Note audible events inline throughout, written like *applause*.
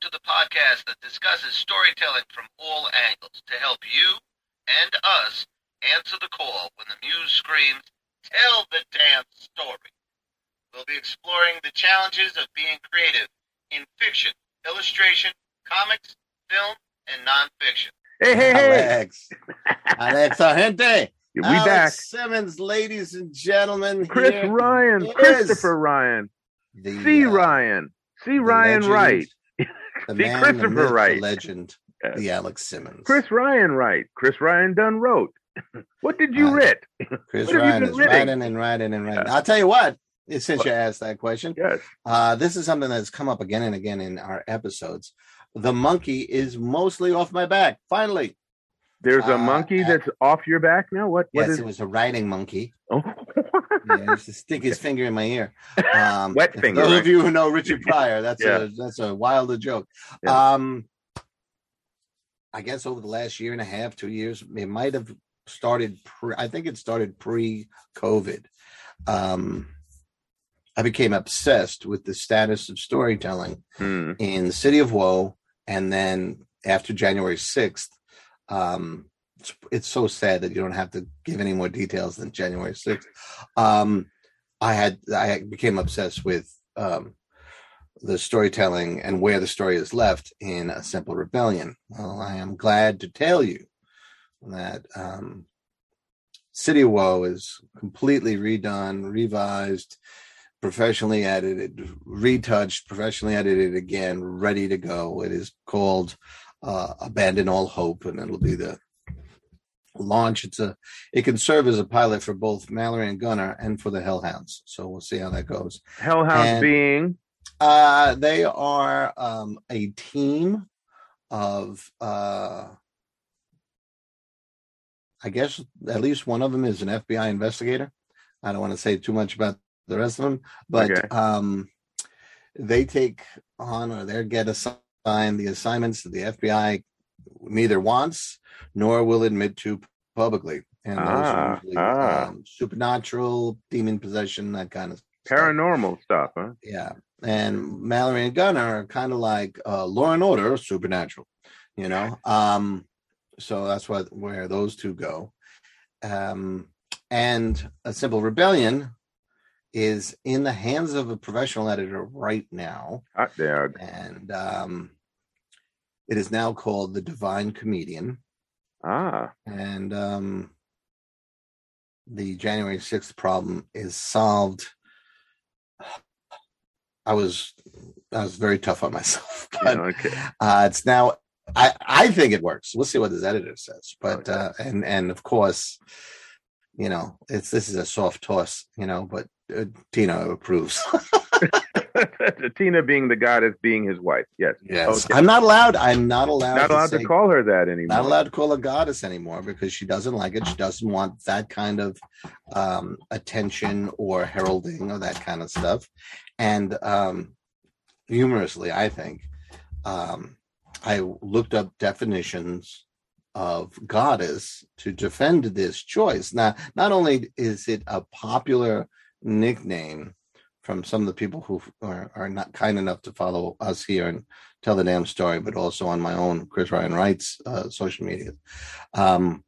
to the podcast that discusses storytelling from all angles to help you and us answer the call when the muse screams, Tell the damn story. We'll be exploring the challenges of being creative in fiction, illustration, comics, film, and nonfiction. Hey, hey, hey. Alex. *laughs* Alex gente. We Alex back. Simmons, ladies and gentlemen. Chris here Ryan. is Christopher Ryan. the, C. uh, Ryan. C. Ryan legend, Wright. The See, man, the Christopher myth, the Wright. legend, Yes. the Alex Simmons. Chris Ryan Wright. Chris Ryan Dunn wrote. *laughs* what did you Uh, writ? Chris what have you Ryan is reading? writing and writing and writing. Yeah. I'll tell you what, since What? you asked that question, Yes. uh, this is something that's come up again and again in our episodes. The monkey is mostly off my back. Finally. There's a Uh, monkey uh, that's off your back now. What? What Yes, is? it was a riding monkey. Oh. Yeah, used to stick his *laughs* finger in my ear. *laughs* Um, Wet *laughs* finger, Those right? of you who know Richard Pryor, that's Yeah. a that's a wilder joke. Yeah. Um, I guess over the last year and a half, two years, it might have started. Pre, I think it started pre-COVID. Um, I became obsessed with the status of storytelling Hmm. in the city of Woe, and then after January sixth, um, it's, it's so sad that you don't have to give any more details than January sixth. Um, I had I became obsessed with um, the storytelling and where the story is left in a simple rebellion. Well, I am glad to tell you that um, City Woe is completely redone, revised, professionally edited, retouched, professionally edited again, ready to go. It is called uh, Abandon All Hope, and it'll be the launch. It's a it can serve as a pilot for both Mallory and Gunner and for the Hellhounds. So we'll see how that goes. Hellhounds And- being. Uh, they are um, a team of, uh, I guess at least one of them is an FBI investigator. I don't want to say too much about the rest of them, but Okay. um, they take on or they get assigned the assignments that the FBI neither wants nor will admit to publicly. And those are Ah, usually, ah. um, supernatural, demon possession, that kind of stuff Paranormal stuff, huh? yeah and mallory and gunner are kind of like uh law and order supernatural you know um so that's what where those two go um and a simple rebellion is in the hands of a professional editor right now Hot dog. and um it is now called the divine comedian Ah, and um the January 6th problem is solved. I was I was very tough on myself, *laughs* but yeah, okay. uh, it's now I I think it works. We'll see what his editor says, but Okay. uh, and and of course, you know, it's this is a soft toss, you know, but uh, Tina approves. *laughs* *laughs* Tina being the goddess, being his wife. Yes. yes, Okay. I'm not allowed. I'm not allowed. Not allowed to say call her that anymore. not allowed to call her goddess anymore because she doesn't like it. She doesn't want that kind of um, attention or heralding or that kind of stuff. And um, humorously, I think um, I looked up definitions of goddess to defend this choice. Now, not only is it a popular nickname from some of the people who are, are not kind enough to follow us here and tell the damn story, but also on my own Chris Ryan Wright's uh, social media. Um,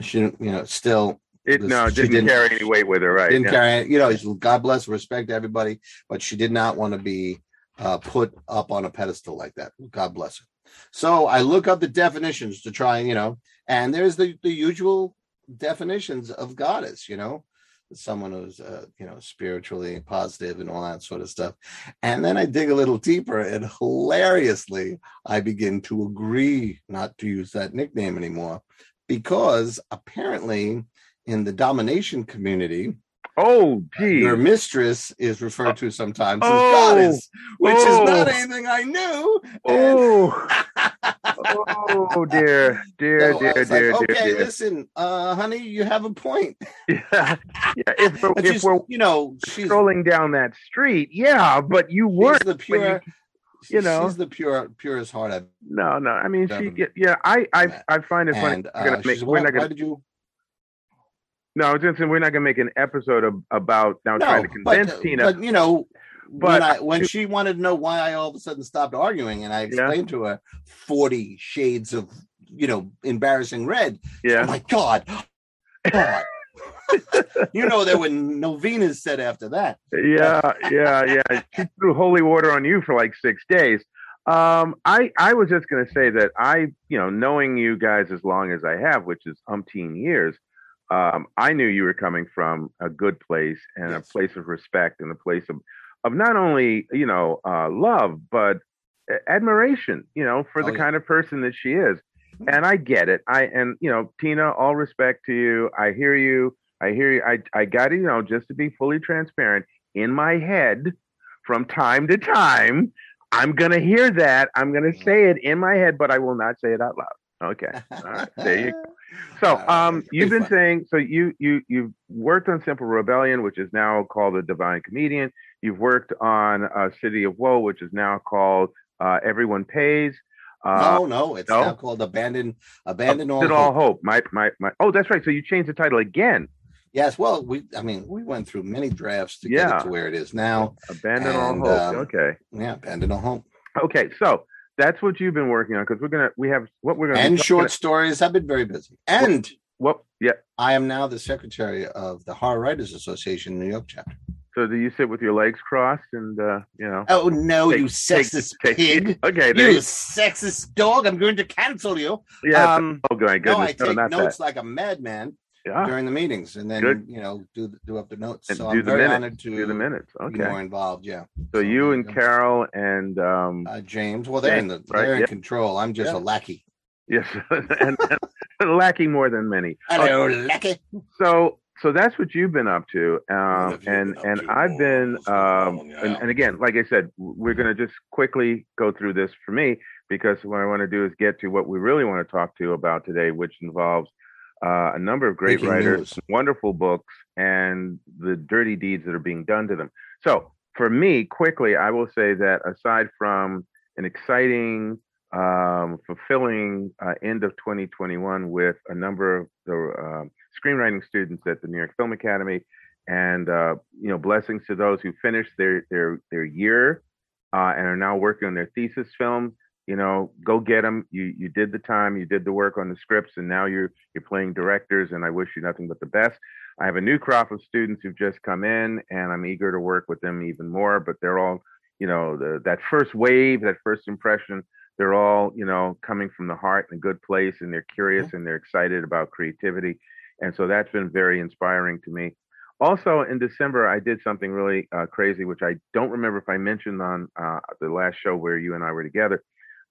she, you know, still It This- no, it she didn't, didn't- carry any weight with her, right? didn't yeah. carry, you know, God bless, respect everybody, but she did not want to be uh, put up on a pedestal like that. God bless her. So I look up the definitions to try, you know, and there's the the usual definitions of goddess, you know, someone who's uh, you know spiritually positive and all that sort of stuff. And then I dig a little deeper, and hilariously, I begin to agree not to use that nickname anymore because apparently in the domination community, Oh, gee. your mistress is referred to sometimes Oh. as goddess, which Oh. is not anything I knew. And- Oh, oh, dear, dear, I dear, like, dear, okay, dear, dear. listen, uh, honey, you have a point. *laughs* Yeah, yeah. If, we're- if we're you know, she's, strolling down that street, yeah, but you weren't. the pure, you know. she's the pure, purest heart I've No, no. I mean, she. Yeah, I, I, I find it funny. and We're gonna uh, make. We're not gonna. did you? No, I was we're not gonna make an episode of, about now trying to No, but, convince Tina. but you know, when But I when she wanted to know why I all of a sudden stopped arguing, and I explained to her forty shades of you know embarrassing red. Oh yeah, my god, God. *laughs* you know there were novenas said after that. yeah, yeah, yeah. She *laughs* threw holy water on you for like six days. Um, I I was just gonna say that I, you know, knowing you guys as long as I have, which is umpteen years, um, I knew you were coming from a good place and Yes. a place of respect and a place of of not only you know uh, love but admiration, you know, for the Oh, yeah. kind of person that she is. And I get it. I and you know, Tina, all respect to you. I hear you. I hear you. I I got you know just to be fully transparent in my head from time to time. I'm gonna hear that. I'm gonna say it in my head, but I will not say it out loud. Okay. All right. There you go. *laughs* So, um, you've been saying so you you you've worked on Simple Rebellion, which is now called The Divine Comedian. You've worked on uh, City of Woe, which is now called uh, Everyone Pays. Uh, no, no, it's no? now called Abandon Abandon All all Hope. hope. My my my. Oh, that's right. So you changed the title again. Yes, well, we I mean we went through many drafts to get it to where it is now. Abandon And, all hope. um, okay. Yeah, Abandon All Hope. Okay. So that's what you've been working on because we're gonna we have what we're gonna And short about- stories. I've been very busy. And What? Yeah. I am now the secretary of the Horror Writers Association New York chapter. So do you sit with your legs crossed and uh, you know? Oh no, Take- you sexist take- pig. *laughs* Okay. There You you, sexist dog. I'm going to cancel you. yeah. um, oh my no, I. No, take not notes that. like a madman Yeah. during the meetings and then, Good. you know, do do up the notes. And so do I'm the very minutes. honored to Do the minutes. be Okay. more involved. Yeah. So you and. Carol and um Uh, James. Well, they're in the right, they're in yeah. control. I'm just Yeah. a lackey. yes, *laughs* and, and *laughs* lacking more than many. Hello, lackey. So so that's what you've been up to, um, you and been up and to, I've been, um, and, and again, like I said, we're going to just quickly go through this for me because what I want to do is get to what we really want to talk to you about today, which involves uh, a number of great Breaking writers, news. wonderful books, and the dirty deeds that are being done to them. So for me, quickly, I will say that aside from an exciting, um, fulfilling uh, end of 2021 with a number of the um screenwriting students at the New York Film Academy, and uh, you know, blessings to those who finished their their their year uh, and are now working on their thesis film. You know, go get them. You you did the time, you did the work on the scripts, and now you're you're playing directors. And I wish you nothing but the best. I have a new crop of students who've just come in, and I'm eager to work with them even more. But they're all, you know, the, that first wave, that first impression. They're all, you know, coming from the heart in a good place, and they're curious and they're excited about creativity. And so that's been very inspiring to me. Also, in December, I did something really uh, crazy, which I don't remember if I mentioned on uh, the last show where you and I were together.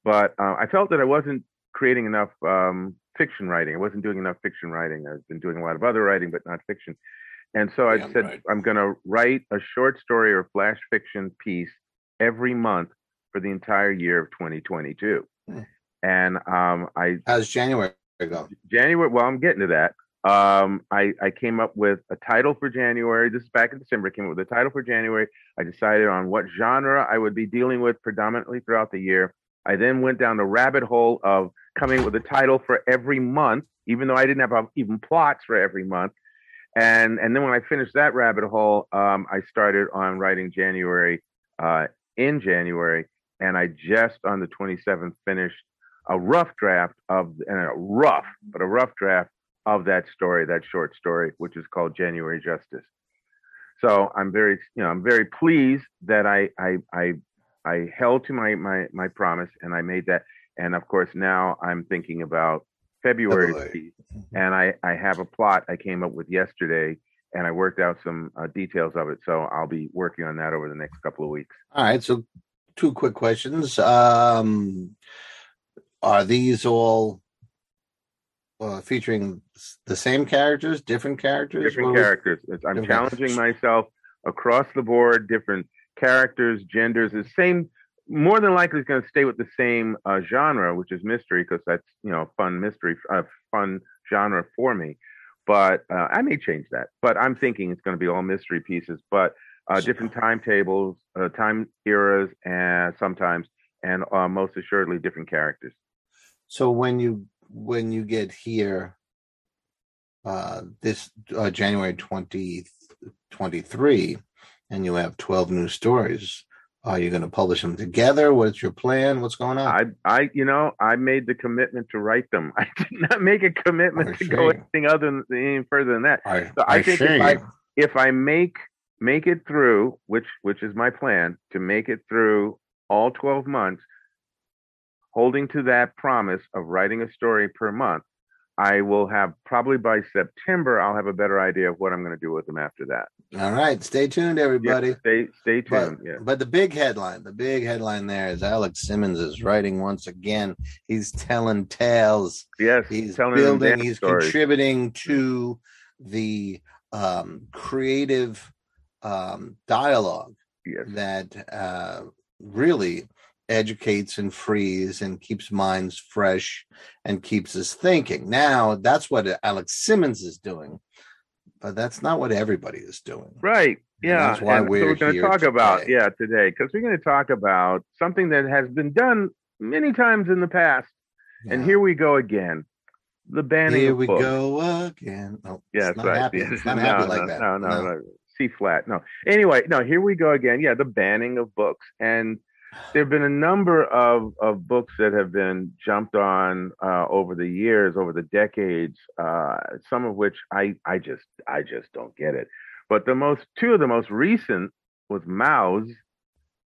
But uh, I felt that I wasn't creating enough um, fiction writing. I wasn't doing enough fiction writing. I've been doing a lot of other writing, but not fiction. And so I Damn said, right. I'm going to write a short story or flash fiction piece every month for the entire year of 2022. Hmm. And um, I How's January go? January. Well, I'm getting to that. Um, I, I came up with a title for January. This is back in December. I came up with a title for January. I decided on what genre I would be dealing with predominantly throughout the year. I then went down the rabbit hole of coming with a title for every month, even though I didn't have uh, even plots for every month. And and then when I finished that rabbit hole, um, I started on writing January uh, in January, and I just on the 27th finished a rough draft of and a rough, but a rough draft of that story, that short story, which is called January Justice. So I'm very, you know, I'm very pleased that I I I, I held to my my my promise and I made that. And of course, now I'm thinking about February. and I I have a plot I came up with yesterday, and I worked out some uh, details of it. So I'll be working on that over the next couple of weeks. All right. So, two quick questions. Um, are these all uh, featuring the same characters, different characters? different What was- characters. It's- I'm different challenging myself across the board, different characters, genders. The same, more than likely, is going to stay with the same uh, genre, which is mystery, because that's you know fun mystery, uh, fun genre for me. But uh, I may change that. But I'm thinking it's going to be all mystery pieces, but uh, different timetables, uh, time eras, and sometimes, and uh, most assuredly, different characters. So when you when you get here, uh, this uh, January twenty twenty three, and you have 12 new stories. Are you going to publish them together? What's your plan? What's going on? I, I, you know, I made the commitment to write them. *laughs* I did not make a commitment I to see. go anything other than any further than that. I, So I think if. I- If I make make it through, which which is my plan, to make it through all twelve months, holding to that promise of writing a story per month, I will have probably by September. I'll have a better idea of what I'm going to do with them after that. All right, stay tuned, Yeah, everybody. stay stay But, tuned. yeah. but the big headline, the big headline there is Alex Simmons is writing once again. He's telling tales. Yes. He's telling building. He's stories. contributing to the um, creative um, dialogue Yes. that uh, really educates and frees and keeps minds fresh and keeps us thinking. Now, that's what Alex Simmons is doing, but that's not what everybody is doing. Right. And Yeah. that's why and we're we're going to talk about yeah today because we're going to talk about something that has been done many times in the past, and here we go again. The banning Here of we books. go again. Oh, no, Yeah, it's not right. happy. Yeah. It's not *laughs* no, happy no, like that. No, no, no, C flat. No. Anyway, no. Here we go again. Yeah, the banning of books, and there have been a number of of books that have been jumped on uh, over the years, over the decades. Uh, some of which I I just I just don't get it. But the most two of the most recent was Maus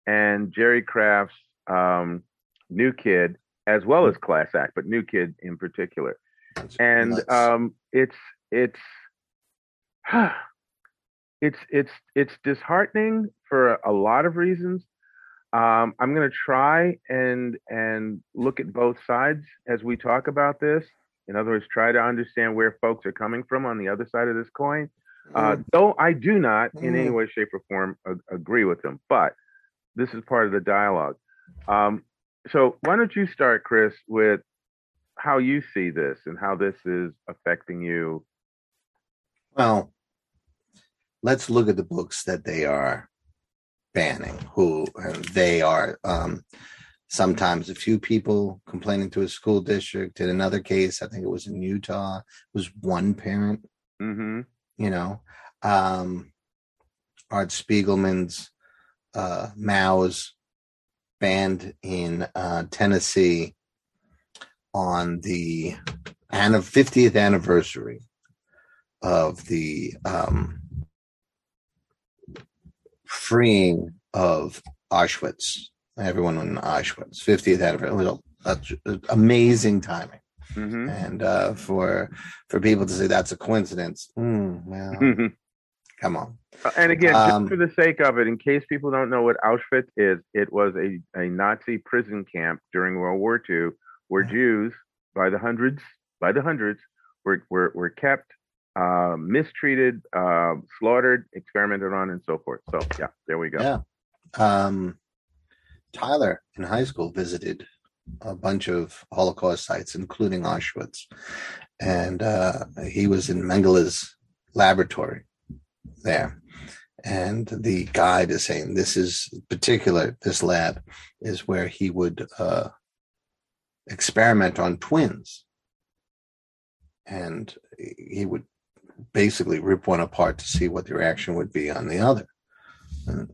and Jerry Craft's um, New Kid, as well as Class Act, but New Kid in particular It's and um, it's it's *sighs* it's it's it's disheartening for a lot of reasons. Um, I'm going to try and and look at both sides as we talk about this. In other words, try to understand where folks are coming from on the other side of this coin. Uh, though I do not, in any Mm. way, shape, or form, a- agree with them, but this is part of the dialogue. Um, so why don't you start, Chris, with how you see this and how this is affecting you? Well, let's look at the books that they are banning. Who and they are um, sometimes a few people complaining to a school district. In another case, I think it was in Utah, it was one parent. hmm You know, um, Art Spiegelman's uh, Maus banned in uh, Tennessee on the anni- 50th anniversary of the um, freeing of Auschwitz. Everyone in Auschwitz, 50th anniversary. It was a, a- amazing timing, hmm and uh, for for people to say that's a coincidence, mm, well, come on. and again, Um, just for the sake of it, in case people don't know what Auschwitz is, it was a, a Nazi prison camp during World War II where Jews, by the hundreds, by the hundreds, were were, were kept, uh, mistreated, uh, slaughtered, experimented on, and so forth. So yeah, there we go. Yeah. Um, Tyler in high school visited a bunch of Holocaust sites, including Auschwitz, and uh, he was in Mengele's laboratory there. And the guide is saying this is particular, this lab is where he would uh, experiment on twins. And he would basically rip one apart to see what the reaction would be on the other. And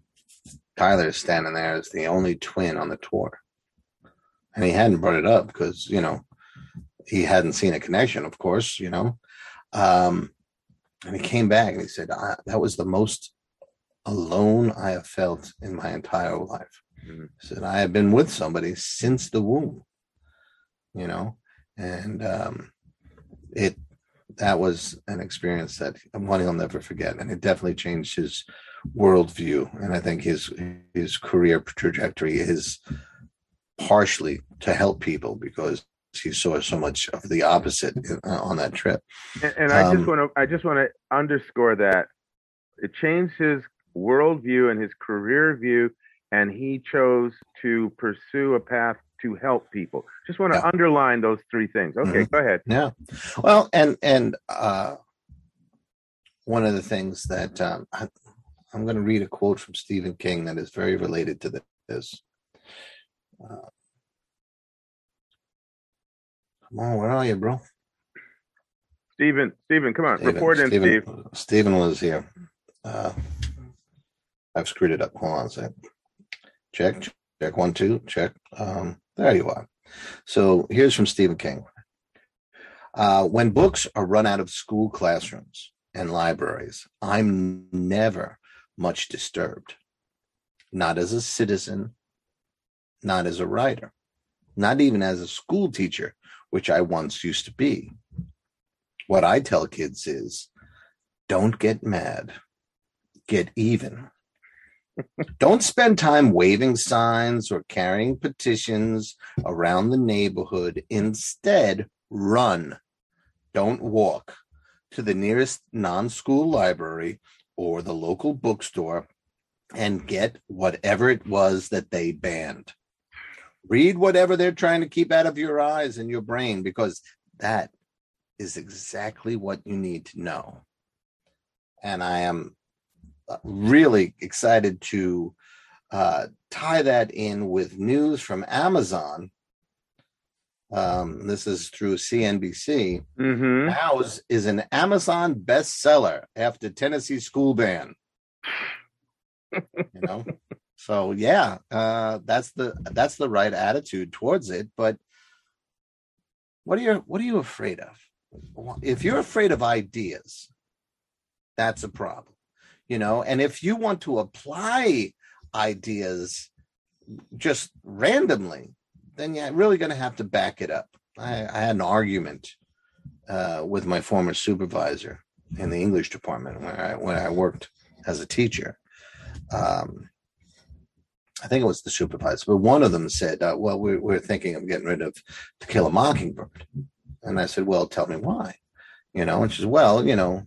Tyler is standing there as the only twin on the tour. And he hadn't brought it up because, you know, he hadn't seen a connection, of course, you know. Um, and he came back and he said, I, That was the most alone I have felt in my entire life. Mhm. He said, I have been with somebody since the womb, you know, and um, it that was an experience that one he'll never forget. And it definitely changed his worldview. And I think his his career trajectory is partially to help people because he saw so much of the opposite uh, on that trip. And, and I Um, just want to I just want to underscore that it changed his worldview and his career view, and he chose to pursue a path to help people. Just want to Yeah. underline those three things. Okay, Mhm. go ahead. Yeah. Well, and and uh, one of the things that um, I, I'm going to read a quote from Stephen King that is very related to this. Uh, come on, where are you, bro? Stephen, Stephen, come on, Stephen, report in, Stephen, Steve. Stephen was here. Uh, I've screwed it up. Hold on a second. Check, check one, two, check. Um, there you are. So here's from Stephen King. Uh, when books are run out of school classrooms and libraries, I'm never much disturbed. Not as a citizen, not as a writer, not even as a school teacher, which I once used to be. What I tell kids is don't get mad, get even. Don't spend time waving signs or carrying petitions around the neighborhood. Instead, run. Don't walk to the nearest non school library or the local bookstore and get whatever it was that they banned. Read whatever they're trying to keep out of your eyes and your brain because that is exactly what you need to know. And I am really excited to uh, tie that in with news from Amazon. Um, this is through CNBC. Mm-hmm. Maus is an Amazon bestseller after Tennessee school ban. you know, *laughs* so yeah, uh, that's the that's the right attitude towards it. But what are you what are you afraid of? If you're afraid of ideas, that's a problem you know and if you want to apply ideas just randomly then you're really going to have to back it up. I, I had an argument uh, with my former supervisor in the english department when i when i worked as a teacher. Um, i think it was the supervisor but one of them said uh, well we're, we're thinking of getting rid of to kill a mockingbird. And i said well tell me why you know and she said well you know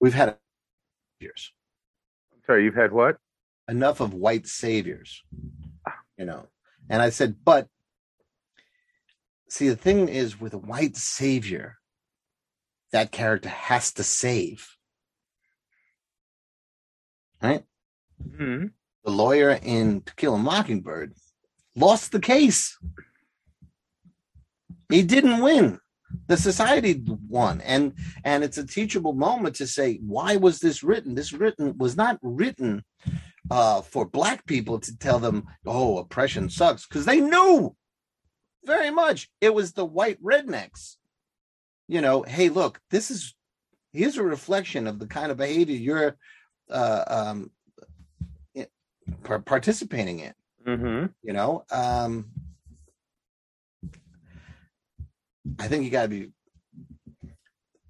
we've had saviors. Sorry, you've had what? Enough of white saviors. You know. And I said, but see, the thing is with a white savior, that character has to save. Right? Mm-hmm. The lawyer in To Kill a Mockingbird lost the case. He didn't win the society won. And and it's a teachable moment to say why was this written? This written was not written uh for black people to tell them oh oppression sucks because they knew very much it was the white rednecks. You know hey look this is here's a reflection of the kind of behavior you're uh um participating in. Mm-hmm. you know um I think you got to be.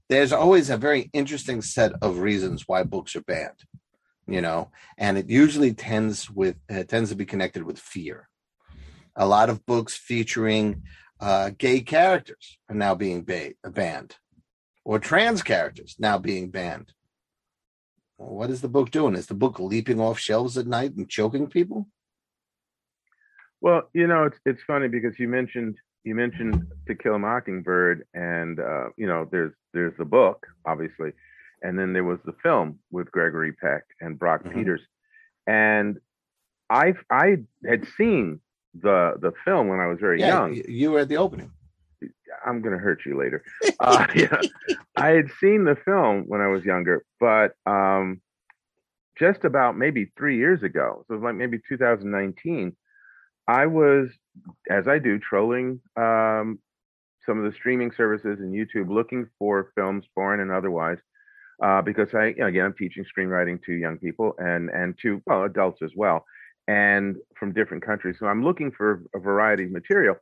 There's always a very interesting set of reasons why books are banned, you know, and it usually tends with it tends to be connected with fear. A lot of books featuring uh, gay characters are now being ba- banned, or trans characters now being banned. what is the book doing? Is the book leaping off shelves at night and choking people? Well, you know, it's it's funny because you mentioned you mentioned To Kill a Mockingbird, and uh, you know, there's there's the book, obviously, and then there was the film with Gregory Peck and Brock mm-hmm. Peters, and I I had seen the the film when I was very yeah, young. You were at the opening. I'm gonna hurt you later. *laughs* Uh, *laughs* yeah, I had seen the film when I was younger, but um, just about maybe three years ago, so it was like maybe 2019. I was, as I do, trolling um, some of the streaming services and YouTube, looking for films, foreign and otherwise, uh, because I, you know, again, I'm teaching screenwriting to young people and and to well adults as well, and from different countries. So I'm looking for a variety of material.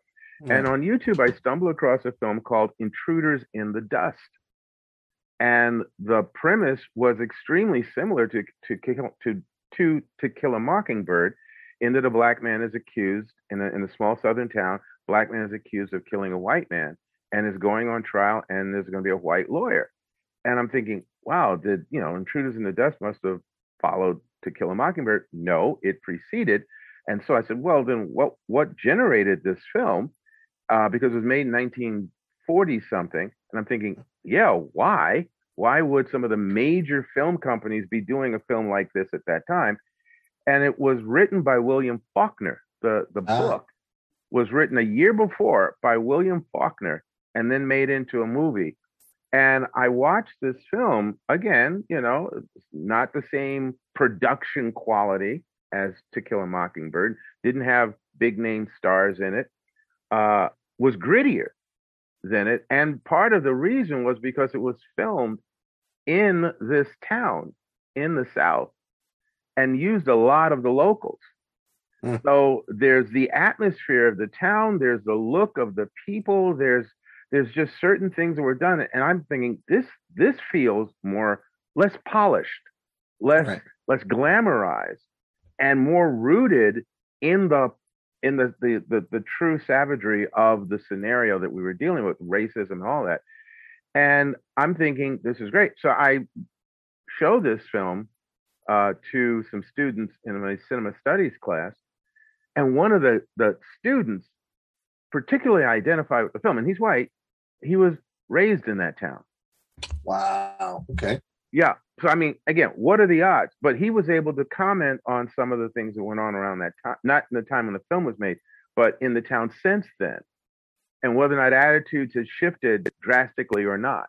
And on YouTube, I stumbled across a film called Intruders in the Dust. And the premise was extremely similar to to to to to Kill a Mockingbird, that a black man is accused in a, in a small southern town, black man is accused of killing a white man and is going on trial and there's going to be a white lawyer. And I'm thinking, wow, did, you know, Intruders in the Dust must have followed To Kill a Mockingbird. No, it preceded. And so I said, well, then what, what generated this film? Uh, because it was made in 1940 something. And I'm thinking, yeah, why? Why would some of the major film companies be doing a film like this at that time? And it was written by William Faulkner. The the ah. book was written a year before by William Faulkner and then made into a movie. And I watched this film again, you know, not the same production quality as To Kill a Mockingbird, didn't have big name stars in it, uh, was grittier than it. And part of the reason was because it was filmed in this town in the South and used a lot of the locals. Mm. So there's the atmosphere of the town, there's the look of the people, there's there's just certain things that were done. And I'm thinking this this feels more less polished, less Right. less glamorized, and more rooted in the in the, the the the true savagery of the scenario that we were dealing with, racism and all that. And I'm thinking this is great. So I show this film uh, to some students in my cinema studies class, and one of the the students particularly identified with the film, and he's white. He was raised in that town. Wow. Okay. Yeah. So I mean, again, what are the odds? But he was able to comment on some of the things that went on around that time, not in the time when the film was made, but in the town since then, and whether or not attitudes had shifted drastically or not.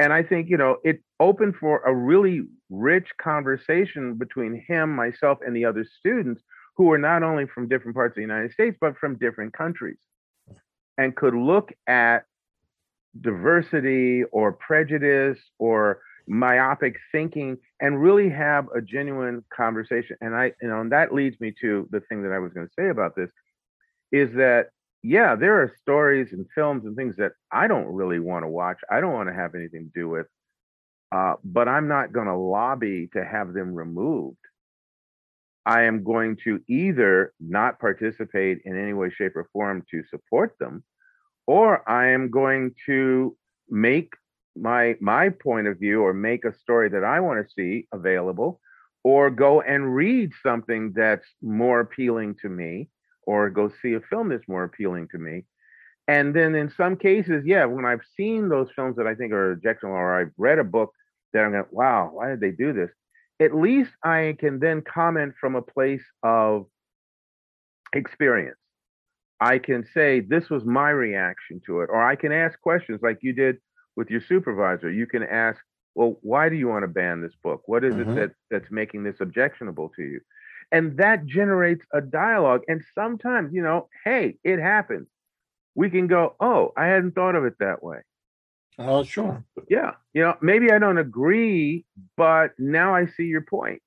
And I think you know it opened for a really rich conversation between him, myself, and the other students who were not only from different parts of the United States but from different countries, and could look at diversity or prejudice or myopic thinking and really have a genuine conversation. And I, you know, and that leads me to the thing that I was going to say about this is that, yeah, there are stories and films and things that I don't really want to watch. I don't want to have anything to do with, uh, but I'm not going to lobby to have them removed. I am going to either not participate in any way, shape, or form to support them, or I am going to make my my point of view or make a story that I want to see available or go and read something that's more appealing to me or go see a film that's more appealing to me and then in some cases yeah when I've seen those films that I think are objectionable or I've read a book that I'm going wow why did they do this at least I can then comment from a place of experience I can say this was my reaction to it or I can ask questions like you did with your supervisor. You can ask, well, why do you want to ban this book? What is Mhm. it that that's making this objectionable to you? And that generates a dialogue. And sometimes, you know, hey, it happens. We can go, oh, I hadn't thought of it that way. Oh, sure. Yeah, you know, maybe I don't agree, but now I see your point.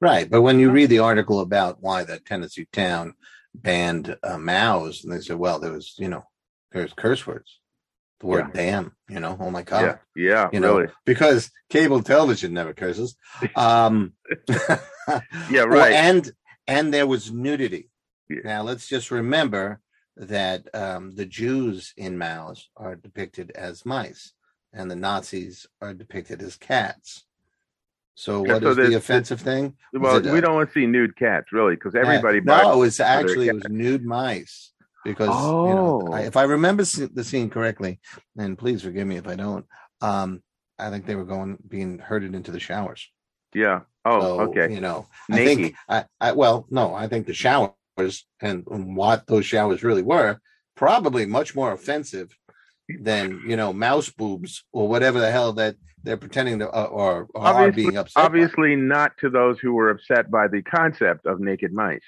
Right. But when you read the article about why the Tennessee town banned uh, Maus, and they said, well, there was, you know, there's curse words, the word damn, you know, oh my God. yeah, yeah, You know, really. because cable television never curses. Um, *laughs* *laughs* Yeah, right. and and there was nudity. Yeah. Now let's just remember that um, the Jews in Maus are depicted as mice, and the Nazis are depicted as cats. So Yeah, what so is the offensive thing? Well, we don't want to see nude cats, really, because everybody. uh, no, it was actually it was cats. nude mice because you know, I, Oh. if I remember the scene correctly, and please forgive me if I don't. Um, I think they were going being herded into the showers. Yeah. Oh, So, okay. You know, I think I, I well, no, I think the showers and, and what those showers really were probably much more offensive than you know mouse boobs or whatever the hell that they're pretending to uh, or, or are being upset. by. Obviously, not to those who were upset by the concept of naked mice.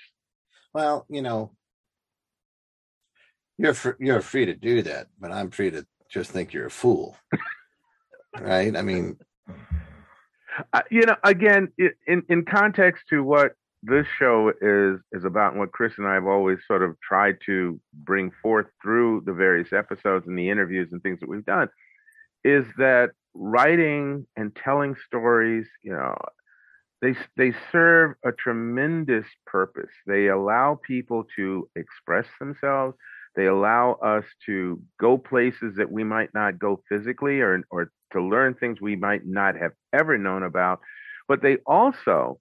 Well, you know, you're fr- you're free to do that, but I'm free to just think you're a fool, right? I mean, Uh, you know, again, in in context to what this show is is about, and what Chris and I have always sort of tried to bring forth through the various episodes and the interviews and things that we've done, is that writing and telling stories, you know, they they serve a tremendous purpose. They allow people to express themselves. They allow us to go places that we might not go physically or or to learn things we might not have ever known about. But they also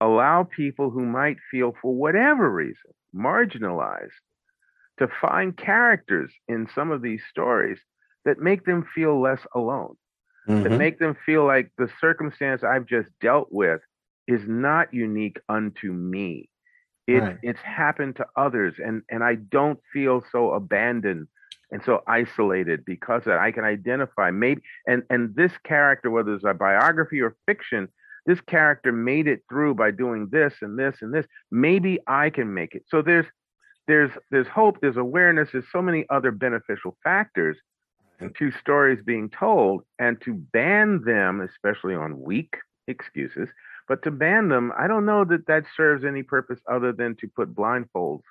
allow people who might feel for whatever reason marginalized to find characters in some of these stories that make them feel less alone that mhm. make them feel like the circumstance I've just dealt with is not unique unto me. It's Right. it's happened to others, and and I don't feel so abandoned and so isolated because that I can identify maybe and and this character, whether it's a biography or fiction, this character made it through by doing this and this and this. Maybe I can make it. So there's there's there's hope, there's awareness, there's so many other beneficial factors to stories being told, and to ban them, especially on weak excuses, but to ban them, I don't know that that serves any purpose other than to put blindfolds.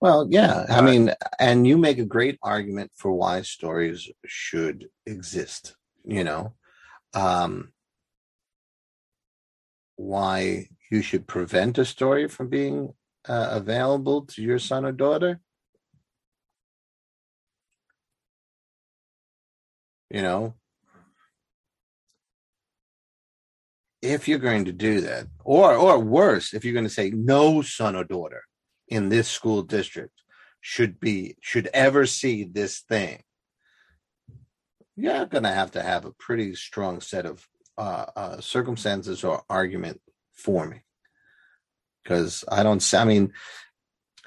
Well, yeah, I mean, and you make a great argument for why stories should exist. You know, um, why you should prevent a story from being uh, available to your son or daughter. You know, if you're going to do that, or or worse, if you're going to say no son or daughter in this school district should be should ever see this thing, you're going to have to have a pretty strong set of uh, uh, circumstances or argument for me, because I don't. I mean,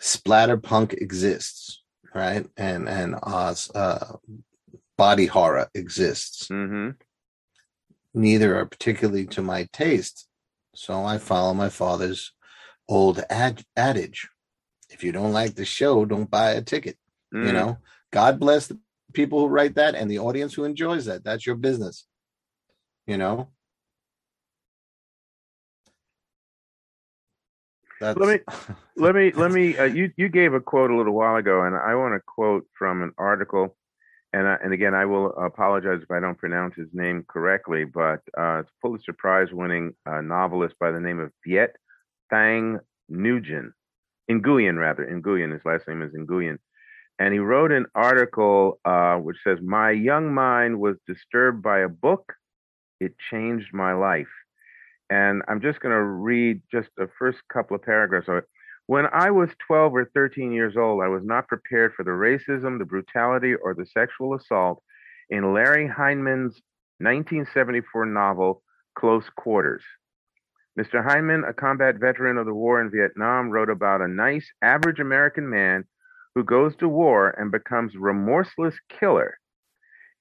splatterpunk exists, right? And and uh, uh body horror exists. Mm-hmm. Neither are particularly to my taste. So I follow my father's old ad- adage if you don't like the show, don't buy a ticket. Mm. You know, God bless the people who write that and the audience who enjoys that. That's your business. You know, That's... *laughs* Let me let me let me. Uh, you you gave a quote a little while ago, and I want to quote from an article and and again, I will apologize if I don't pronounce his name correctly, but uh, it's a Pulitzer Prize winning uh, novelist by the name of Viet Thanh Nguyen, Nguyen rather, Nguyen. His last name is Nguyen, and he wrote an article uh, which says, "My young mind was disturbed by a book. It changed my life." And I'm just going to read just the first couple of paragraphs of it. When I was 12 or 13 years old, I was not prepared for the racism, the brutality, or the sexual assault in Larry Heinemann's 1974 novel, Close Quarters. Mr. Heinemann, a combat veteran of the war in Vietnam, wrote about a nice, average American man who goes to war and becomes remorseless killer.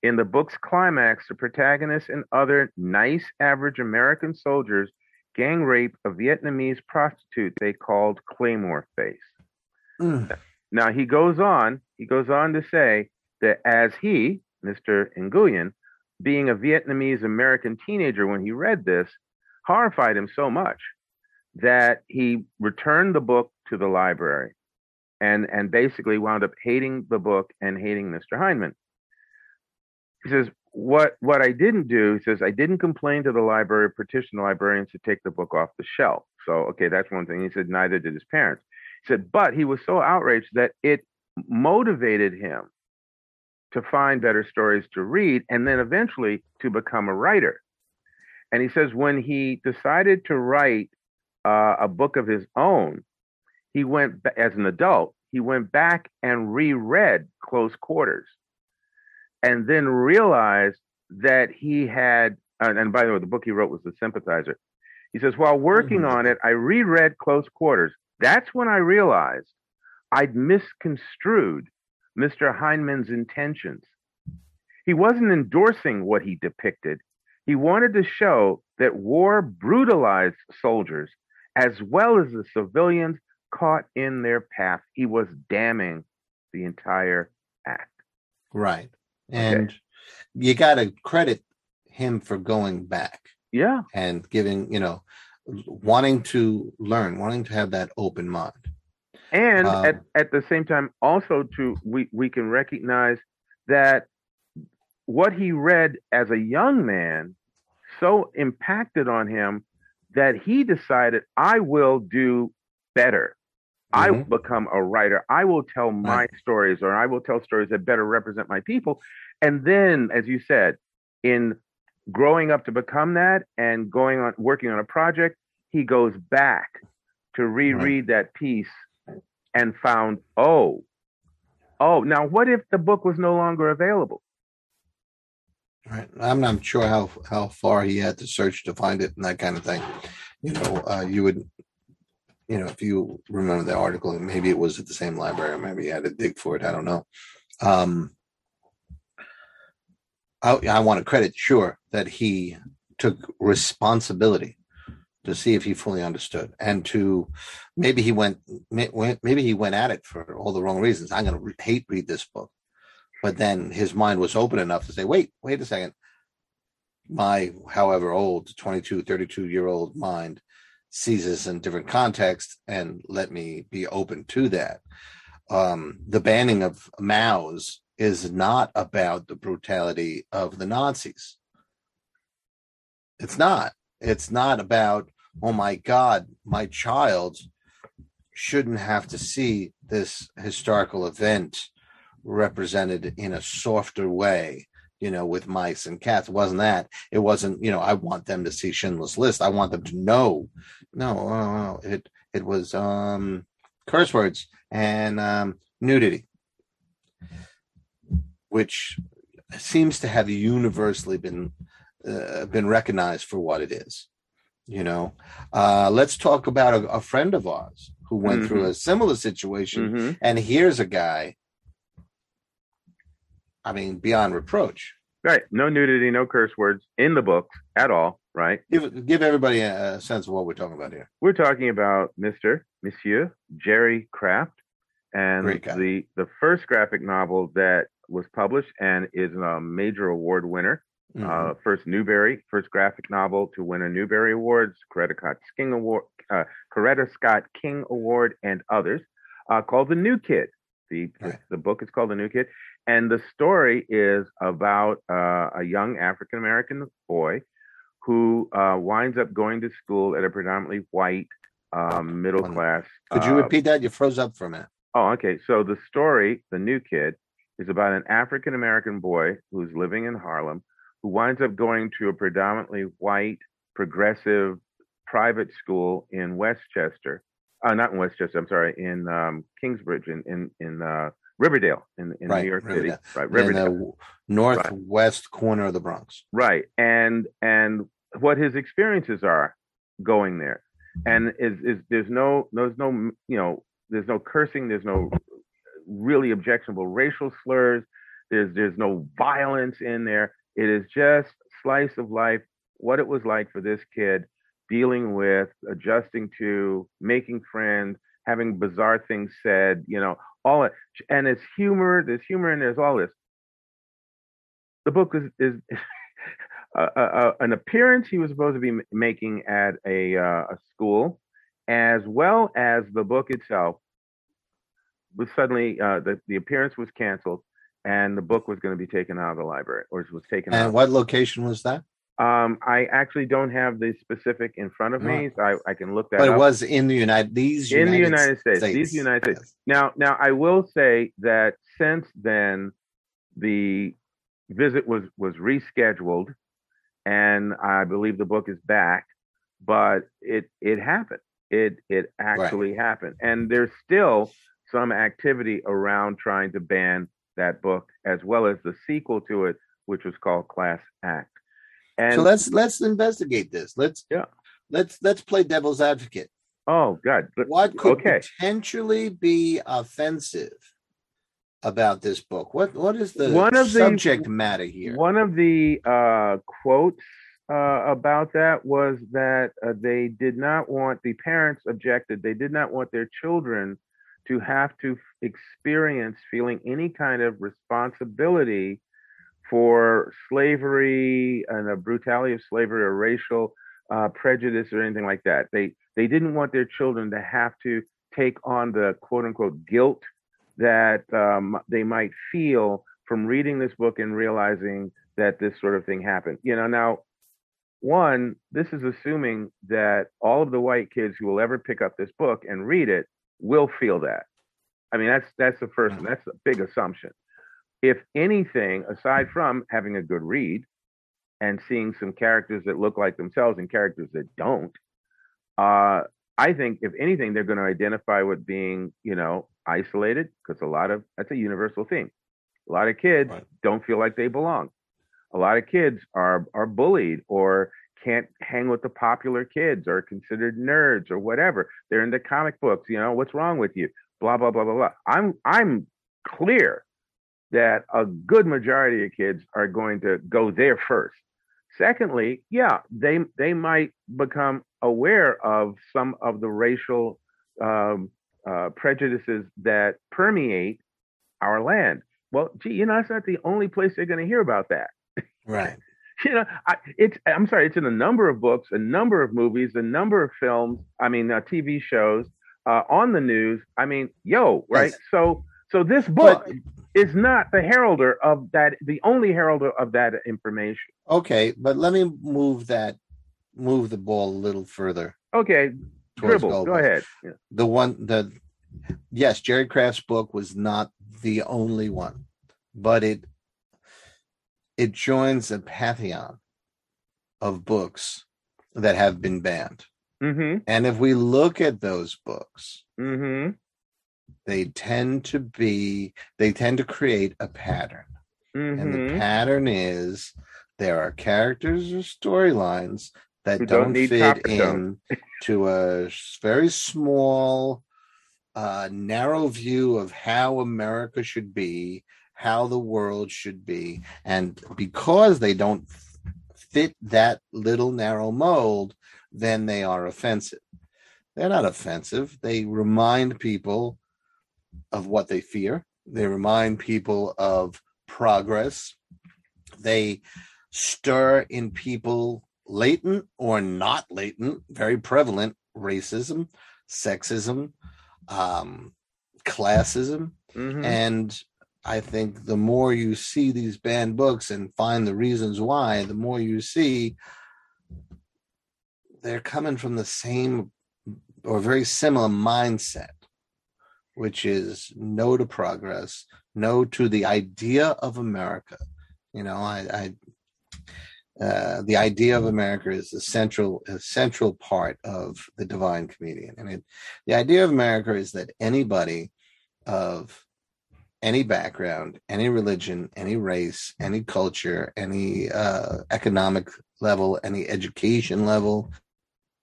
In the book's climax, the protagonist and other nice, average American soldiers gang rape a Vietnamese prostitute they called Claymore Face. Mm. Now he goes on, he goes on to say that as he, Mr. Nguyen, being a Vietnamese American teenager when he read this, horrified him so much that he returned the book to the library and, and basically wound up hating the book and hating Mr. Heinemann. He says, what what I didn't do, says, I didn't complain to the library, petition the librarians to take the book off the shelf. So okay, that's one thing. He said neither did his parents. He said, but he was so outraged that it motivated him to find better stories to read and then eventually to become a writer. And he says when he decided to write uh, a book of his own, he went as an adult. He went back and reread Close Quarters and then realized that he had, and by the way, the book he wrote was The Sympathizer. He says, while working mm-hmm. on it, I reread Close Quarters. That's when I realized I'd misconstrued Mr. Heinemann's intentions. He wasn't endorsing what he depicted. He wanted to show that war brutalized soldiers as well as the civilians caught in their path. He was damning the entire act. Right and okay. you got to credit him for going back. Yeah. And giving you know wanting to learn wanting to have that open mind. And um, at, at the same time also to we we can recognize that what he read as a young man so impacted on him that he decided i will do better I will mm-hmm. become a writer. I will tell my right. stories or I will tell stories that better represent my people. And then, as you said, in growing up to become that and going on working on a project, he goes back to reread right. that piece and found, oh, oh, now what if the book was no longer available? Right. I'm not sure how how far he had to search to find it and that kind of thing. You know, uh, you would you know, if you remember the article, maybe it was at the same library, maybe he had to dig for it. I don't know. Um, I, I want to credit, sure, that he took responsibility to see if he fully understood and to maybe he went maybe he went at it for all the wrong reasons i'm going to hate read this book but then his mind was open enough to say wait wait a second my however old 22 32 year old mind sees this in different context and let me be open to that. Um, the banning of Maus is not about the brutality of the nazis. It's not. It's not about oh my God, my child shouldn't have to see this historical event represented in a softer way, you know, with mice and cats. It wasn't that. It wasn't, you know, I want them to see Schindler's List. I want them to know. No, oh, it it was um curse words and um nudity, which seems to have universally been uh, been recognized for what it is you know uh, let's talk about a, a, friend of ours who went mm-hmm. through a similar situation mm-hmm. and here's a guy i mean beyond reproach. Right. No nudity no curse words in the book at all right? Give, give everybody a, a sense of what we're talking about here. We're talking about mr monsieur jerry craft and the the first graphic novel that was published and is a major award winner. Mm-hmm. Uh, first Newbery, first graphic novel to win a Newbery Awards, Coretta Scott King Award, uh, Coretta Scott King Award, and others, uh, called The New Kid. The, right. the, the book is called The New Kid, and the story is about uh, a young African American boy who uh, winds up going to school at a predominantly white um, middle class. Could you uh, repeat that? You froze up for a minute. Oh, okay. So the story, The New Kid, is about an African American boy who's living in Harlem who winds up going to a predominantly white, progressive private school in Westchester. Uh, not in Westchester, I'm sorry, in um, Kingsbridge, in in, in uh, Riverdale, in, in right, New York Riverdale. City. Right, Riverdale. In the northwest right. corner of the Bronx. Right, and and what his experiences are going there, and is is there's no there's no you know there's no cursing, there's no really objectionable racial slurs, there's there's no violence in there. It is just slice of life, what it was like for this kid dealing with, adjusting to, making friends, having bizarre things said, you know, all it. And it's humor, there's humor and there's all this. The book is, is *laughs* an appearance he was supposed to be making at a, uh, a school, as well as the book itself was suddenly, uh, the, the appearance was canceled and the book was going to be taken out of the library or was taken and out. what location was that um, I actually don't have the specific in front of me, so I, I can look that. But it was in the United these in United the United States. States. These United States. Yes. Now, now I will say that since then, the visit was was rescheduled, and I believe the book is back. But it it happened. It it actually right. happened, and there's still some activity around trying to ban that book, as well as the sequel to it, which was called Class Act. And so let's let's investigate this. Let's yeah. Let's let's play devil's advocate. Oh God! What could okay. potentially be offensive about this book? What what is the one of subject the, matter here? One of the uh, quotes uh, about that was that uh, they did not want the parents objected. They did not want their children to have to experience feeling any kind of responsibility for slavery and the brutality of slavery or racial uh, prejudice or anything like that. They they didn't want their children to have to take on the quote unquote guilt that um, they might feel from reading this book and realizing that this sort of thing happened. You know, now one, this is assuming that all of the white kids who will ever pick up this book and read it will feel that. I mean, that's that's the first one. That's a big assumption. If anything, aside from having a good read and seeing some characters that look like themselves and characters that don't, uh, I think if anything, they're going to identify with being, you know, isolated because a lot of that's a universal theme. A lot of kids right. don't feel like they belong. A lot of kids are are bullied or can't hang with the popular kids or considered nerds or whatever. They're into comic books. You know, what's wrong with you? Blah blah blah blah blah. I'm I'm clear that a good majority of kids are going to go there first. Secondly, yeah, they they might become aware of some of the racial um, uh, prejudices that permeate our land. Well, gee, you know, that's not the only place they're going to hear about that. Right. *laughs* you know, I, it's I'm sorry, it's in a number of books, a number of movies, a number of films. I mean, uh, TV shows, uh, on the news. I mean, yo, right? Yes. So, so this book But- is not the heralder of that, the only heralder of that information. Okay, but let me move that move the ball a little further. Okay, dribble. Go ahead. Yeah. The one the yes, Jerry Craft's book was not the only one, but it it joins a pantheon of books that have been banned. Mm-hmm. And if we look at those books, Mm-hmm. They tend to be they tend to create a pattern. And the Mm-hmm. pattern is there are characters or storylines that Who don't don't, fit in to a very small, uh, narrow view of how America should be, how the world should be. And because they don't fit that little narrow mold, then they are offensive. They're not offensive. They remind people of what they fear. They remind people of progress. They stir in people latent or not latent, very prevalent racism, sexism, um, classism. Mm-hmm. And I think the more you see these banned books and find the reasons why, the more you see they're coming from the same or very similar mindset, which is no to progress, no to the idea of America. You know, I, I uh, the idea of America is a central, a central part of the Divine Comedian, and it, the idea of America is that anybody of any background, any religion, any race, any culture, any uh, economic level, any education level,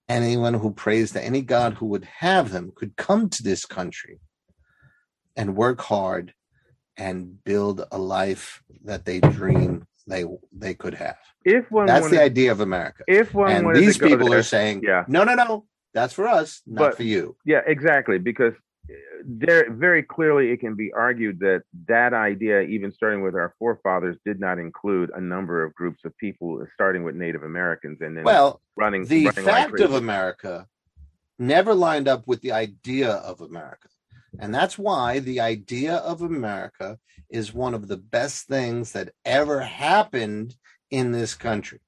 anyone who prays to any god who would have them could come to this country and work hard and build a life that they dream they they could have. if one That's wanted, the idea of America. if one And these people there, are saying, yeah. no, no, no, that's for us, not But- for you. Yeah, exactly. Because uh, there very clearly it can be argued that that idea, even starting with our forefathers, did not include a number of groups of people, starting with Native Americans and then Well, running the running fact of. America never lined up with the idea of America. And that's why the idea of America is one of the best things that ever happened in this country.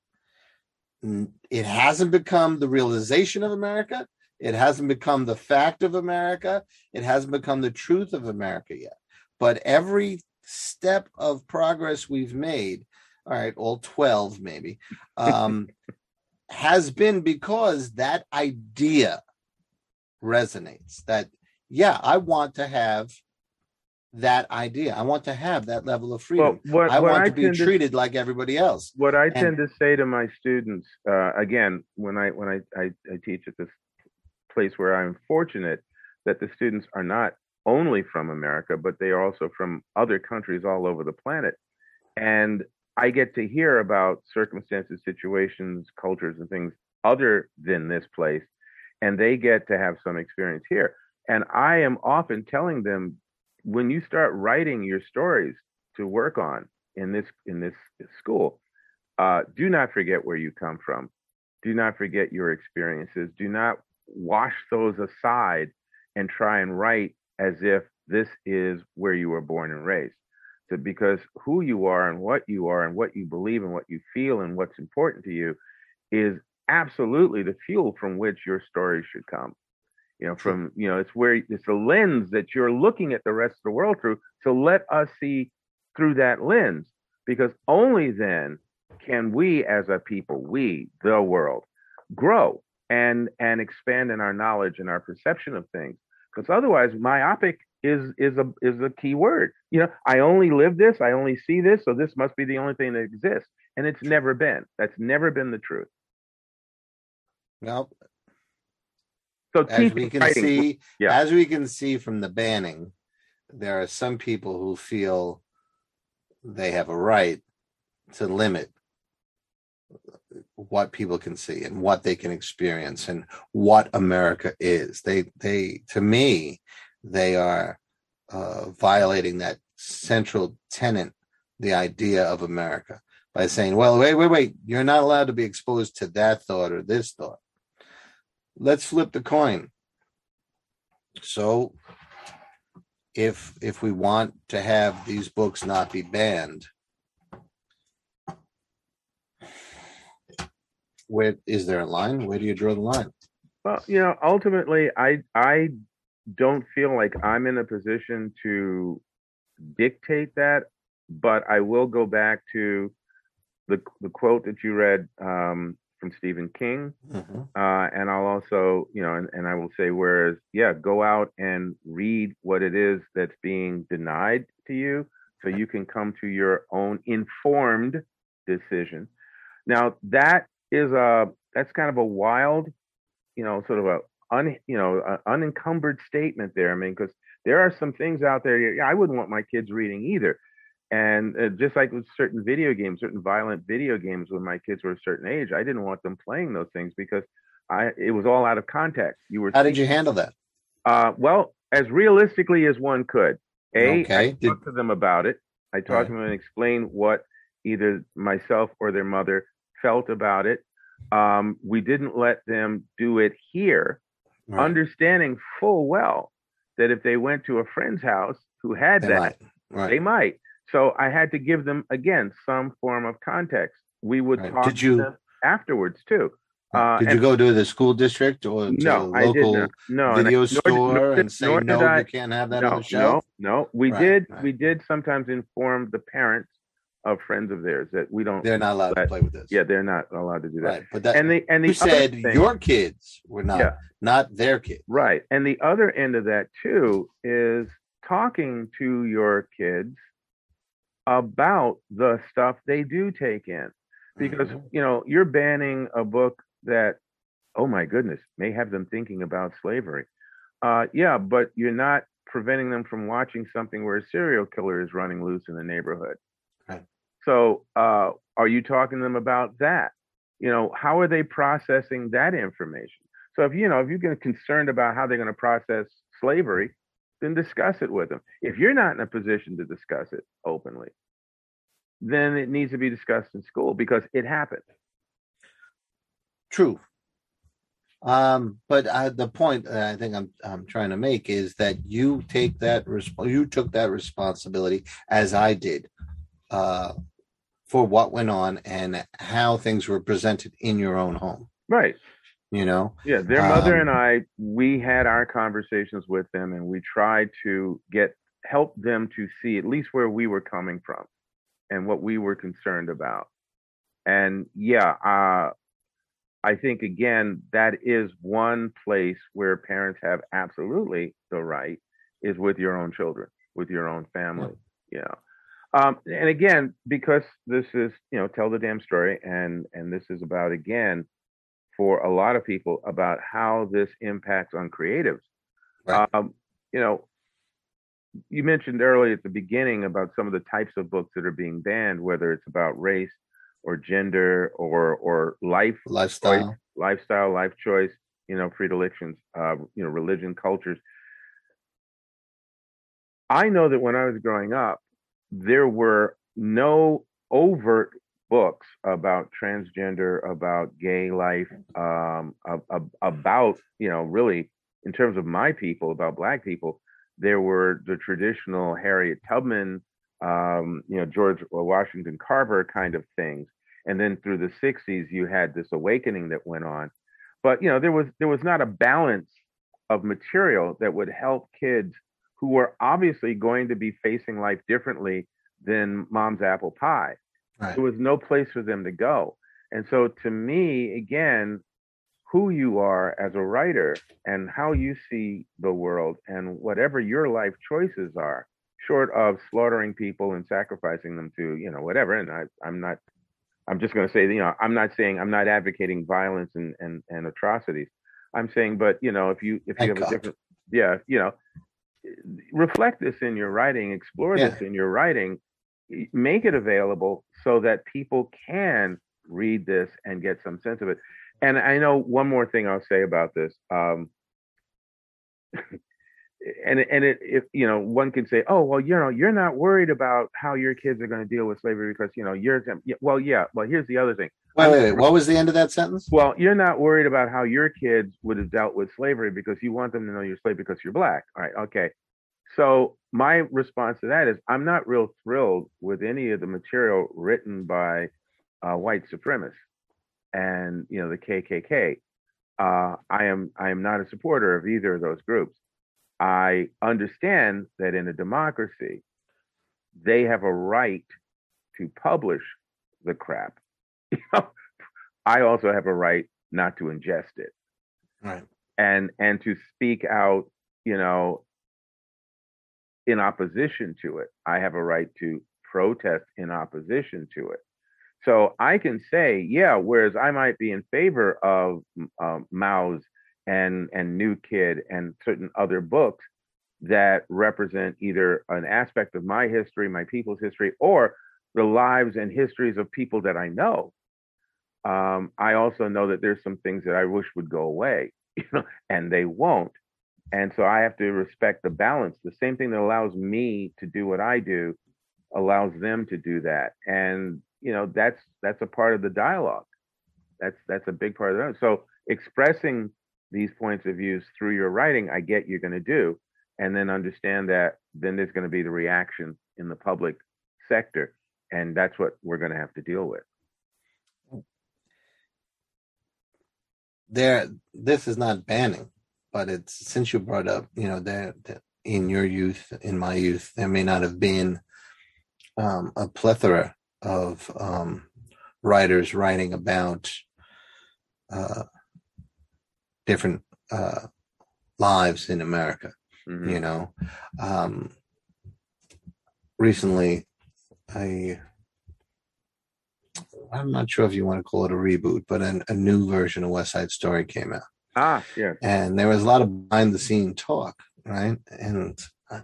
It hasn't become the realization of America. It hasn't become the fact of America. It hasn't become the truth of America yet. But every step of progress we've made, all right, all 12 maybe, um, *laughs* has been because that idea resonates that yeah i want to have that idea. I want to have that level of freedom. Well, what, i what want I to be tend to treated like everybody else. What I And- tend to say to my students, uh, again, when I when I, I, I teach at this place where I'm fortunate that the students are not only from America, but they are also from other countries all over the planet, and I get to hear about circumstances, situations, cultures, and things other than this place, and they get to have some experience here. And I am often telling them, when you start writing your stories to work on in this in this school, uh, do not forget where you come from. Do not forget your experiences. Do not wash those aside and try and write as if this is where you were born and raised. So because who you are and what you are and what you believe and what you feel and what's important to you is absolutely the fuel from which your story should come. You know, from you know, it's where it's the lens that you're looking at the rest of the world through. So let us see through that lens, because only then can we as a people, we, the world, grow and and expand in our knowledge and our perception of things. Because otherwise, myopic is is a is a key word. You know, I only live this, I only see this, so this must be the only thing that exists. And it's never been. That's never been the truth. well So as we can see Yeah. as we can see from the banning there are some people who feel they have a right to limit what people can see and what they can experience and what America is. They they to me they are uh, violating that central tenet, the idea of America, by saying, "Well, wait, wait, wait, you're not allowed to be exposed to that thought or this thought." Let's flip the coin. So, if if we want to have these books not be banned, where is there a line? Where do you draw the line? Well, you know, ultimately, I I don't feel like I'm in a position to dictate that, but I will go back to the the quote that you read um, Stephen King, Mm-hmm. uh, and I'll also, you know, and, and I will say, whereas, yeah, go out and read what it is that's being denied to you, so you can come to your own informed decision. Now that is a that's kind of a wild, you know, sort of a un, you know, a unencumbered statement there. I mean, because there are some things out there yeah, I wouldn't want my kids reading either. And uh, just like with certain video games, certain violent video games when my kids were a certain age, I didn't want them playing those things because I it was all out of context. You were How did you handle that? uh, well, as realistically as one could. A, Okay. I Did- talked to them about it. I talked Right. to them and explained what either myself or their mother felt about it. Um, we didn't let them do it here, Right. understanding full well that if they went to a friend's house who had They that, might. Right. they might. So I had to give them again some form of context. We would Right. talk Did to them afterwards too. Uh, did you go to the school district or to no, I local. No, I- video nor store nor did- and say no, I- you can't have that no, on the shelf? No, no, we Right, did. right. We did sometimes inform the parents of friends of theirs that we don't. They're not allowed to play with this. Yeah, they're not allowed to do that. right. But that And the and the you said thing- your kids were not, Yeah. not their kids. right, and the other end of that too is talking to your kids about the stuff they do take in, because Mhm. you know you're banning a book that, oh my goodness, may have them thinking about slavery. Uh, yeah, but you're not preventing them from watching something where a serial killer is running loose in the neighborhood. Right. So, uh, are you talking to them about that? You know, how are they processing that information? So, if you know, if you get concerned about how they're going to process slavery, then discuss it with them. If you're not in a position to discuss it openly, then it needs to be discussed in school because it happened. True. Um, but uh, the point that I think I'm I'm trying to make is that you take that resp- you took that responsibility as I did uh, for what went on and how things were presented in your own home. Right. You know, Yeah, their mother Um, and I, we had our conversations with them, and we tried to get help them to see at least where we were coming from and what we were concerned about. And yeah, uh, I think again that is one place where parents have absolutely the right is with your own children, with your own family. Yeah. Um, and again, because this is you know tell the damn story, and and this is about again for a lot of people about how this impacts on creatives. Right. Um, you know, you mentioned earlier at the beginning about some of the types of books that are being banned, whether it's about race or gender or or life lifestyle. choice, lifestyle, life choice, you know, predilections, uh, you know, religion, cultures. I know that when I was growing up, there were no overt books about transgender, about gay life, um, ab- ab- about, you know, really in terms of my people, about black people, there were the traditional Harriet Tubman, um, you know, George Washington Carver kind of things. And then through the 60s, you had this awakening that went on. But, you know, there was there was not a balance of material that would help kids who were obviously going to be facing life differently than mom's apple pie. Right. There was no place for them to go. And so to me, again, who you are as a writer and how you see the world and whatever your life choices are, short of slaughtering people and sacrificing them to, you know, whatever. And I, I'm not, I'm just going to say, you know, I'm not saying I'm not advocating violence and, and, and atrocities. I'm saying, but you know, if you, if you Thank have a different, yeah, you know, reflect this in your writing, explore Yeah. this in your writing, make it available so that people can read this and get some sense of it. And I know one more thing I'll say about this. Um, *laughs* and and it, if you know one can say oh well you know you're not worried about how your kids are going to deal with slavery because you know you're well yeah well here's the other thing wait, wait, wait what was the end of that sentence well you're not worried about how your kids would have dealt with slavery because you want them to know you're slave because you're black all right okay so my response to that is i'm not real thrilled with any of the material written by uh, white supremacists and you know the kkk uh, i am i am not a supporter of either of those groups I understand that in a democracy, they have a right to publish the crap. *laughs* I also have a right not to ingest it. Right. And and to speak out, you know, in opposition to it. I have a right to protest in opposition to it. So I can say, yeah, whereas I might be in favor of uh, Maus and and New Kid and certain other books that represent either an aspect of my history, my people's history, or the lives and histories of people that I know. Um, I also know that there's some things that I wish would go away, *laughs* you know, and they won't. And so I have to respect the balance. The same thing that allows me to do what I do allows them to do that. And you know, that's that's a part of the dialogue. That's that's a big part of it. So expressing these points of views through your writing, I get you're going to do, and then understand that then there's going to be the reaction in the public sector, and that's what we're going to have to deal with. There, this is not banning, but it's since you brought up, you know, that in your youth, in my youth, there may not have been um, a plethora of um, writers writing about uh, different uh, lives in America. Mm-hmm. You know, um, recently, I I'm not sure if you want to call it a reboot, but an, a new version of West Side Story came out. Ah, yeah. And there was a lot of behind the scene talk, right? And I,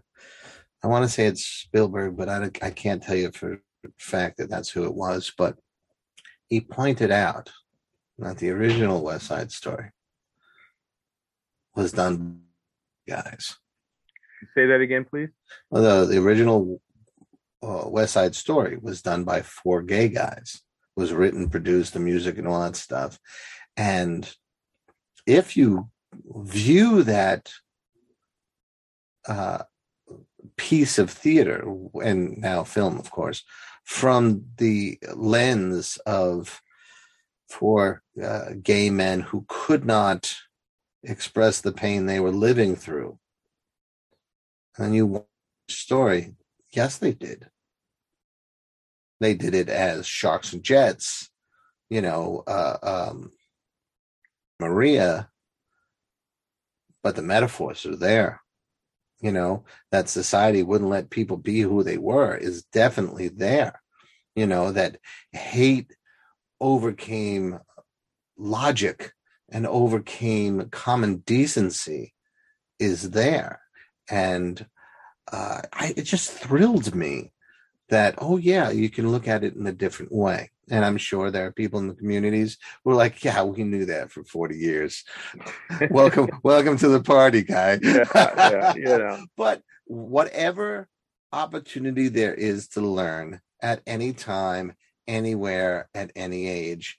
I want to say it's Spielberg, but I, I can't tell you for fact that that's who it was. But he pointed out that the original West Side Story was done guys. Say that again, please. Well, the, the original uh, West Side Story was done by four gay guys. It was written, produced, the music, and all that stuff. And if you view that uh, piece of theater and now film, of course, from the lens of four uh, gay men who could not express the pain they were living through. And you watch story, yes, they did. They did it as sharks and jets, you know, uh, um, Maria, but the metaphors are there. You know, that society wouldn't let people be who they were is definitely there. You know, that hate overcame logic and overcame common decency is there. And uh, I, it just thrilled me that, oh, yeah, you can look at it in a different way. And I'm sure there are people in the communities who are like, yeah, we knew that for 40 years. *laughs* welcome, welcome to the party, guy. yeah, yeah, *laughs* you know. But whatever opportunity there is to learn at any time, anywhere, at any age,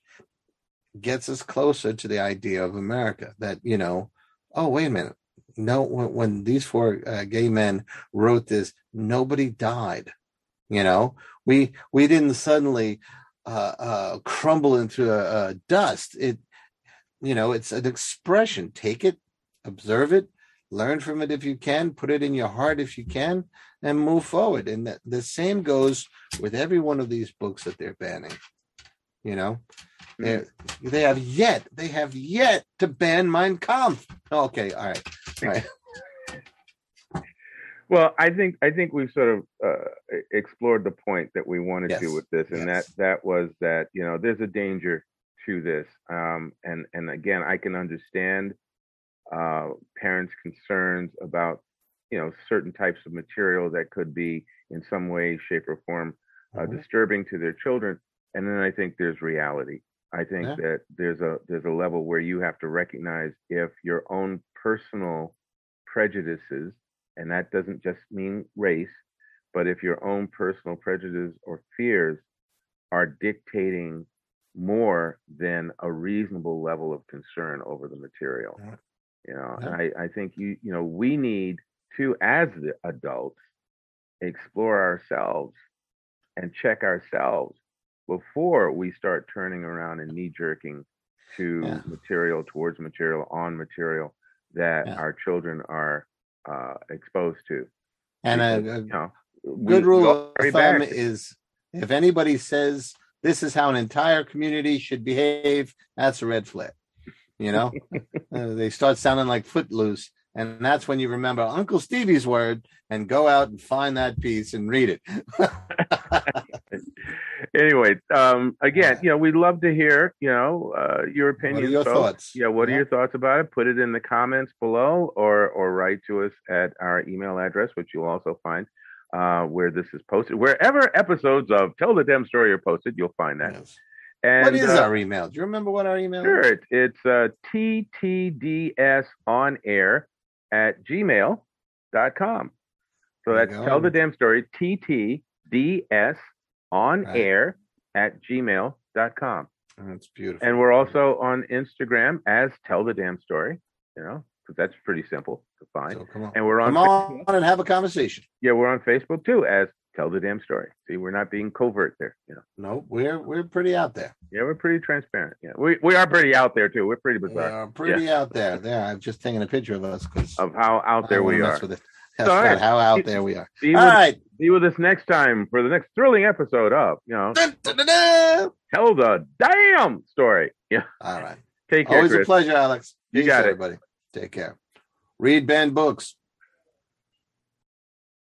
gets us closer to the idea of America that, you know, oh, wait a minute. No, when, when these four uh, gay men wrote this, nobody died. You know, we we didn't suddenly uh, uh, crumble into a, a dust. It, you know, it's an expression. Take it, observe it, learn from it if you can, put it in your heart if you can, and move forward. And the, the same goes with every one of these books that they're banning. You know, they, they have yet, they have yet to ban Mein Kampf. Okay, all right, all right. *laughs* Well, I think I think we've sort of uh, explored the point that we wanted yes. to with this, and yes. that that was that you know there's a danger to this, um, and and again I can understand uh, parents' concerns about you know certain types of material that could be in some way, shape, or form uh, Mhm. disturbing to their children. And then I think there's reality. I think Yeah. that there's a there's a level where you have to recognize if your own personal prejudices, and that doesn't just mean race, but if your own personal prejudices or fears are dictating more than a reasonable level of concern over the material. Yeah. You know, Yeah. and I, I think you you know we need to as the adults explore ourselves and check ourselves before we start turning around and knee jerking to Yeah. material towards material on material that our children are uh, exposed to. And a, Because, a you know, good rule of thumb back. is if anybody says this is how an entire community should behave, that's a red flag. You know, *laughs* Uh, they start sounding like footloose. And that's when you remember Uncle Stevie's word and go out and find that piece and read it. *laughs* anyway, um, again, Yeah. you know, we'd love to hear, you know, uh, your What are opinions. your folks. thoughts? Yeah, what are your thoughts about it? Put it in the comments below, or or write to us at our email address, which you'll also find uh, where this is posted. Wherever episodes of Tell the Damn Story are posted, you'll find that. Yes. And what is uh, our email? Do you remember what our email Sure, is? it, it's uh, ttds on air at gmail.com. So that's tell the damn story, ttds on Right. air at gmail.com. That's beautiful. And we're also on Instagram as tell the damn story, you know, because that's pretty simple to find. so come on. and we're on, Come on and have a conversation. yeah, we're on Facebook too as tell the damn story. See, we're not being covert there, you know. No, we're we're pretty out there. Yeah, we're pretty transparent. Yeah, we, we are pretty out there too. We're pretty. We are pretty out there. There, I've just taken a picture of us because of how out there we are. That's all right. How out there we are. Be All with, right. be with us next time for the next thrilling episode of, you know, Dun, dun, dun, dun. tell the damn story. *laughs* Yeah. All right. Take care, Always a pleasure, Alex. You Peace, got it. everybody. Take care. Read banned books.